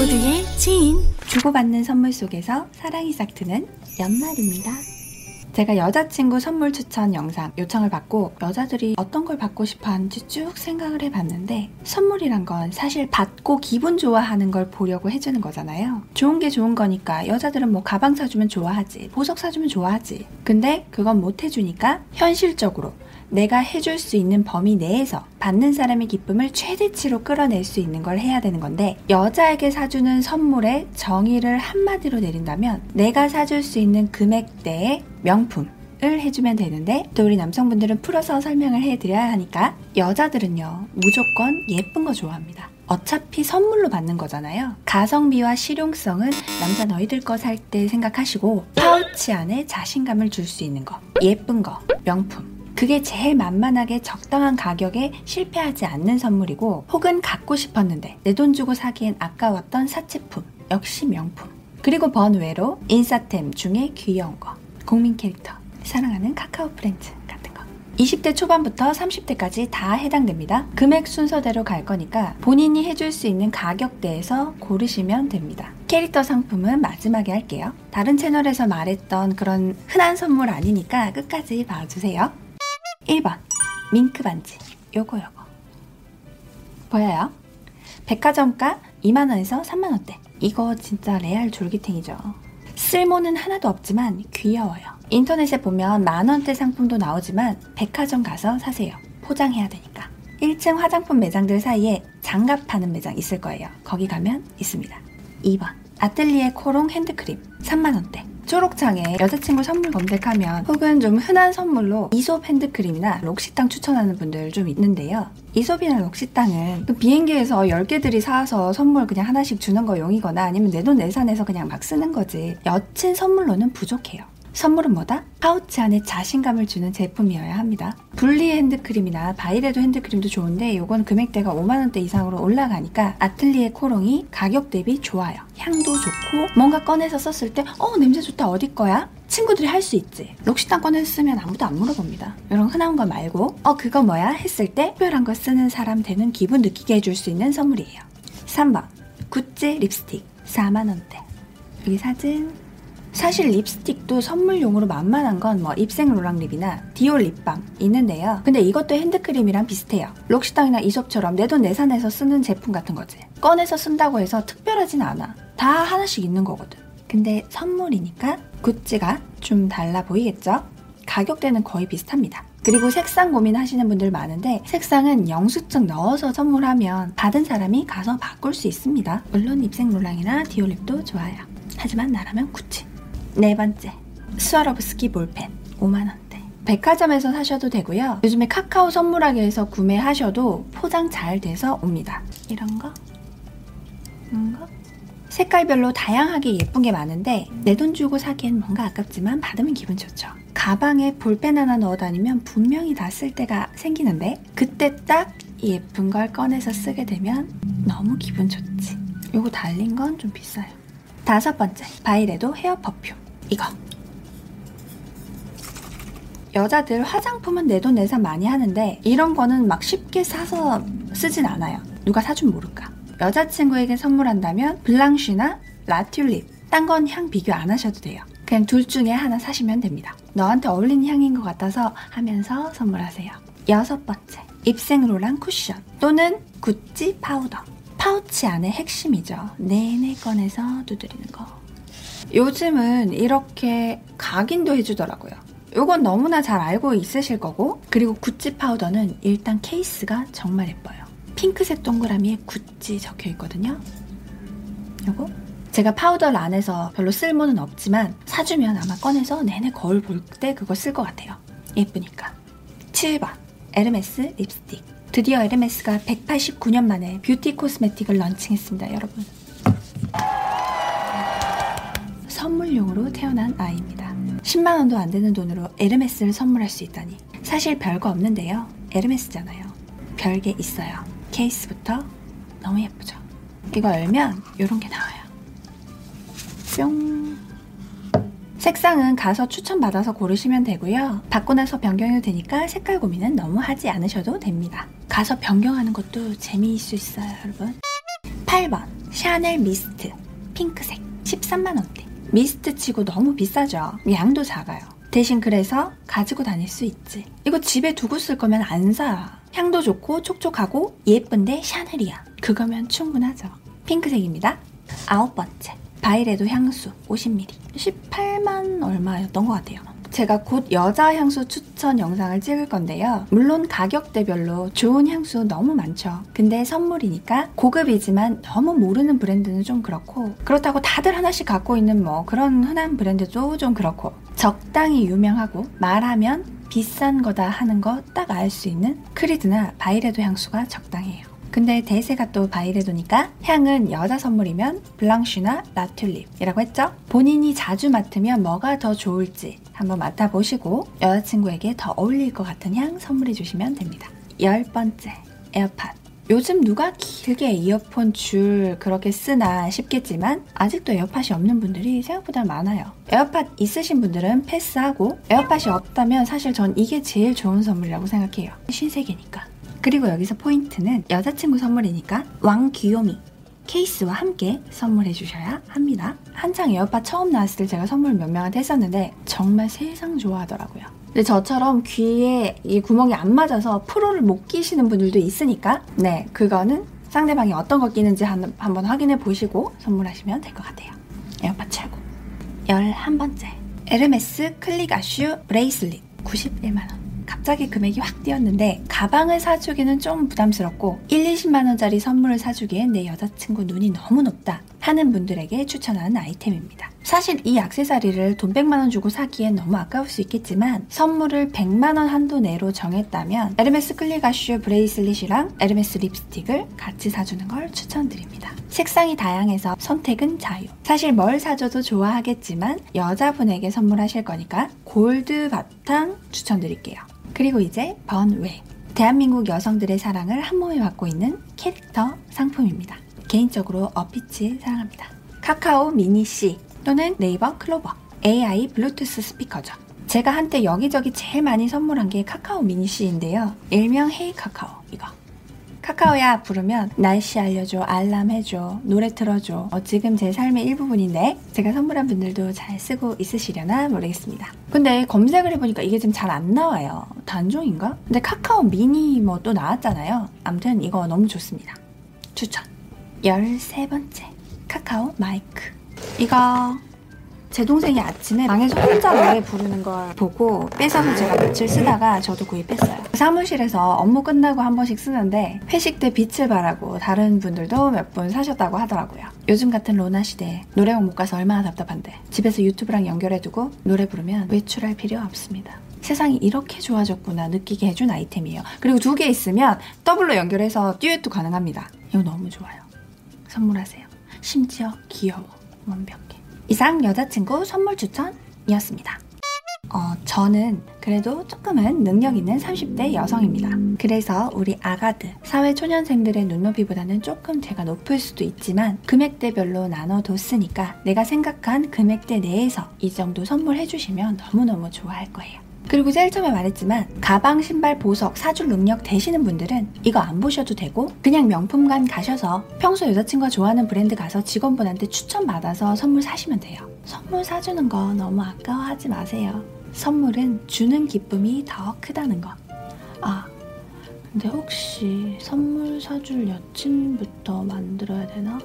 모두의 지인 주고받는 선물 속에서 사랑이 싹트는 연말입니다. 제가 여자친구 선물 추천 영상 요청을 받고 여자들이 어떤 걸 받고 싶어 하는지 쭉 생각을 해봤는데 선물이란 건 사실 받고 기분 좋아하는 걸 보려고 해주는 거잖아요. 좋은 게 좋은 거니까 여자들은 뭐 가방 사주면 좋아하지, 보석 사주면 좋아하지. 근데 그건 못 해주니까 현실적으로 내가 해줄 수 있는 범위 내에서 받는 사람의 기쁨을 최대치로 끌어낼 수 있는 걸 해야 되는 건데 여자에게 사주는 선물의 정의를 한마디로 내린다면 내가 사줄 수 있는 금액대의 명품 을 해주면 되는데 또 우리 남성분들은 풀어서 설명을 해드려야 하니까 여자들은요 무조건 예쁜 거 좋아합니다. 어차피 선물로 받는 거잖아요. 가성비와 실용성은 남자 너희들 거 살 때 생각하시고 파우치 안에 자신감을 줄 수 있는 거, 예쁜 거, 명품. 그게 제일 만만하게 적당한 가격에 실패하지 않는 선물이고 혹은 갖고 싶었는데 내 돈 주고 사기엔 아까웠던 사치품 역시 명품. 그리고 번외로 인싸템 중에 귀여운 거. 국민 캐릭터 사랑하는 카카오 프렌즈 같은 거. 20대 초반부터 30대까지 다 해당됩니다. 금액 순서대로 갈 거니까 본인이 해줄 수 있는 가격대에서 고르시면 됩니다. 캐릭터 상품은 마지막에 할게요. 다른 채널에서 말했던 그런 흔한 선물 아니니까 끝까지 봐주세요 1번 밍크 반지. 요거 요거. 보여요? 백화점가 2만원에서 3만원대. 이거 진짜 레알 졸기탱이죠. 쓸모는 하나도 없지만 귀여워요. 인터넷에 보면 만원대 상품도 나오지만 백화점 가서 사세요. 포장해야 되니까. 1층 화장품 매장들 사이에 장갑 파는 매장 있을 거예요. 거기 가면 있습니다. 2번 아틀리에 코롱 핸드크림. 3만원대 초록창에 여자친구 선물 검색하면 혹은 좀 흔한 선물로 이솝 핸드크림이나 록시땅 추천하는 분들 좀 있는데요. 이솝이나 록시땅은 그 비행기에서 10개들이 사와서 선물 그냥 하나씩 주는 거 용이거나 아니면 내 돈 내산해서 그냥 막 쓰는 거지. 여친 선물로는 부족해요. 선물은 뭐다? 파우치 안에 자신감을 주는 제품이어야 합니다. 분리 핸드크림이나 바이레도 핸드크림도 좋은데 이건 금액대가 5만원대 이상으로 올라가니까 아틀리에 코롱이 가격 대비 좋아요. 향도 좋고 뭔가 꺼내서 썼을 때 어 냄새 좋다 어디 거야? 친구들이 할 수 있지. 록시땅 꺼내서 쓰면 아무도 안 물어봅니다. 이런 흔한 거 말고 어 그거 뭐야? 했을 때 특별한 거 쓰는 사람 되는 기분 느끼게 해줄 수 있는 선물이에요. 3번 구찌 립스틱 4만원대 여기 사진 사실 립스틱도 선물용으로 만만한 건 뭐 입생 롤랑립이나 디올 립밤 있는데요. 근데 이것도 핸드크림이랑 비슷해요. 록시땅이나 이솝처럼 내 돈 내산해서 쓰는 제품 같은 거지. 꺼내서 쓴다고 해서 특별하진 않아. 다 하나씩 있는 거거든. 근데 선물이니까 구찌가 좀 달라 보이겠죠? 가격대는 거의 비슷합니다. 그리고 색상 고민하시는 분들 많은데 색상은 영수증 넣어서 선물하면 받은 사람이 가서 바꿀 수 있습니다. 물론 입생 롤랑이나 디올립도 좋아요. 하지만 나라면 구찌. 네 번째, 스와로브스키 볼펜 5만원대. 백화점에서 사셔도 되고요. 요즘에 카카오 선물하기에서 구매하셔도 포장 잘 돼서 옵니다. 이런 거, 이런 거. 색깔별로 다양하게 예쁜 게 많은데 내 돈 주고 사기엔 뭔가 아깝지만 받으면 기분 좋죠. 가방에 볼펜 하나 넣어 다니면 분명히 다 쓸 때가 생기는데 그때 딱 예쁜 걸 꺼내서 쓰게 되면 너무 기분 좋지. 요거 달린 건 좀 비싸요. 다섯 번째, 바이레도 헤어 퍼퓸. 이거. 여자들 화장품은 내돈 내산 많이 하는데 이런 거는 막 쉽게 사서 쓰진 않아요. 누가 사주면 모를까. 여자친구에게 선물한다면 블랑쉬나 라튤립 딴 건 향 비교 안 하셔도 돼요. 그냥 둘 중에 하나 사시면 됩니다. 너한테 어울리는 향인 것 같아서 하면서 선물하세요. 여섯 번째, 입생 롤랑 쿠션 또는 구찌 파우더. 파우치 안에 핵심이죠. 내내 꺼내서 두드리는 거. 요즘은 이렇게 각인도 해주더라고요. 이건 너무나 잘 알고 있으실 거고 그리고 구찌 파우더는 일단 케이스가 정말 예뻐요. 핑크색 동그라미에 구찌 적혀 있거든요. 요거 제가 파우더를 안 해서 별로 쓸모는 없지만 사주면 아마 꺼내서 내내 거울 볼 때 그거 쓸것 같아요. 예쁘니까. 7번 에르메스 립스틱 드디어 에르메스가 189년 만에 뷰티 코스메틱을 런칭했습니다, 여러분. 선물용으로 태어난 아이입니다. 10만원도 안 되는 돈으로 에르메스를 선물할 수 있다니. 사실 별거 없는데요. 에르메스잖아요. 별게 있어요. 케이스부터 너무 예쁘죠? 이거 열면 이런 게 나와요. 뿅. 색상은 가서 추천받아서 고르시면 되고요. 받고 나서 변경해도 되니까 색깔 고민은 너무 하지 않으셔도 됩니다. 가서 변경하는 것도 재미있을 수 있어요, 여러분. 8번. 샤넬 미스트 핑크색 13만원대 미스트 치고 너무 비싸죠 양도 작아요 대신 그래서 가지고 다닐 수 있지 이거 집에 두고 쓸 거면 안 사. 향도 좋고 촉촉하고 예쁜데 샤넬이야 그거면 충분하죠 핑크색입니다 아홉 번째 바이레도 향수 50ml 18만 얼마였던 것 같아요 제가 곧 여자 향수 추천 영상을 찍을 건데요. 물론 가격대별로 좋은 향수 너무 많죠. 근데 선물이니까 고급이지만 너무 모르는 브랜드는 좀 그렇고 그렇다고 다들 하나씩 갖고 있는 뭐 그런 흔한 브랜드도 좀 그렇고 적당히 유명하고 말하면 비싼 거다 하는 거 딱 알 수 있는 크리드나 바이레도 향수가 적당해요. 근데 대세가 또 바이레도니까 향은 여자 선물이면 블랑쉬나 라튤립이라고 했죠? 본인이 자주 맡으면 뭐가 더 좋을지 한번 맡아보시고 여자친구에게 더 어울릴 것 같은 향 선물해 주시면 됩니다. 열 번째, 에어팟. 요즘 누가 길게 이어폰 줄 그렇게 쓰나 싶겠지만 아직도 에어팟이 없는 분들이 생각보다 많아요. 에어팟 있으신 분들은 패스하고 에어팟이 없다면 사실 전 이게 제일 좋은 선물이라고 생각해요. 신세계니까. 그리고 여기서 포인트는 여자친구 선물이니까 왕귀요미 케이스와 함께 선물해 주셔야 합니다. 한창 에어팟 처음 나왔을 때 제가 선물 몇 명한테 했었는데 정말 세상 좋아하더라고요. 근데 저처럼 귀에 이 구멍이 안 맞아서 프로를 못 끼시는 분들도 있으니까 네 그거는 상대방이 어떤 거 끼는지 한, 한번 확인해 보시고 선물하시면 될 것 같아요. 에어팟 최고. 11번째 에르메스 클릭 아슈 브레이슬릿 91만원 갑자기 금액이 확 뛰었는데 가방을 사주기는 좀 부담스럽고 1, 20만 원짜리 선물을 사주기엔 내 여자친구 눈이 너무 높다 하는 분들에게 추천하는 아이템입니다. 사실 이 액세서리를 돈 100만 원 주고 사기엔 너무 아까울 수 있겠지만 선물을 100만 원 한도 내로 정했다면 에르메스 클릭 아슈 브레이슬릿이랑 에르메스 립스틱을 같이 사주는 걸 추천드립니다. 색상이 다양해서 선택은 자유. 사실 뭘 사줘도 좋아하겠지만 여자분에게 선물하실 거니까 골드 바탕 추천드릴게요. 그리고 이제 번웨. 대한민국 여성들의 사랑을 한 몸에 받고 있는 캐릭터 상품입니다. 개인적으로 어피치 사랑합니다. 카카오 미니 C 또는 네이버 클로버 AI 블루투스 스피커죠. 제가 한때 여기저기 제일 많이 선물한 게 카카오 미니 C인데요. 일명 hey 카카오 이거. 카카오야 부르면 날씨 알려줘, 알람 해줘, 노래 틀어줘. 어, 지금 제 삶의 일부분인데 제가 선물한 분들도 잘 쓰고 있으시려나 모르겠습니다. 근데 검색을 해보니까 이게 좀잘안 나와요. 단종인가? 근데 카카오 미니 뭐 또 나왔잖아요. 암튼 이거 너무 좋습니다. 추천. 13번째. 카카오 마이크. 이거 제 동생이 아침에 방에서 혼자 노래 부르는 걸 보고 뺏어서 제가 며칠 쓰다가 저도 구입했어요. 사무실에서 업무 끝나고 한 번씩 쓰는데 회식 때 빛을 발하고 다른 분들도 몇 분 사셨다고 하더라고요. 요즘 같은 로나 시대에 노래방 못 가서 얼마나 답답한데 집에서 유튜브랑 연결해두고 노래 부르면 외출할 필요 없습니다. 세상이 이렇게 좋아졌구나 느끼게 해준 아이템이에요. 그리고 두 개 있으면 더블로 연결해서 듀엣도 가능합니다. 이거 너무 좋아요. 선물하세요. 심지어 귀여워. 완벽해. 이상 여자친구 선물 추천이었습니다. 어, 저는 그래도 조금은 능력 있는 30대 여성입니다. 그래서 우리 아가들, 사회 초년생들의 눈높이보다는 조금 제가 높을 수도 있지만 금액대별로 나눠뒀으니까 내가 생각한 금액대 내에서 이 정도 선물해주시면 너무너무 좋아할 거예요. 그리고 제일 처음에 말했지만 가방, 신발, 보석 사줄 능력 되시는 분들은 이거 안 보셔도 되고 그냥 명품관 가셔서 평소 여자친구가 좋아하는 브랜드 가서 직원분한테 추천받아서 선물 사시면 돼요. 선물 사주는 거 너무 아까워하지 마세요. 선물은 주는 기쁨이 더 크다는 거. 아, 근데 혹시 선물 사줄 여친부터 만들어야 되나?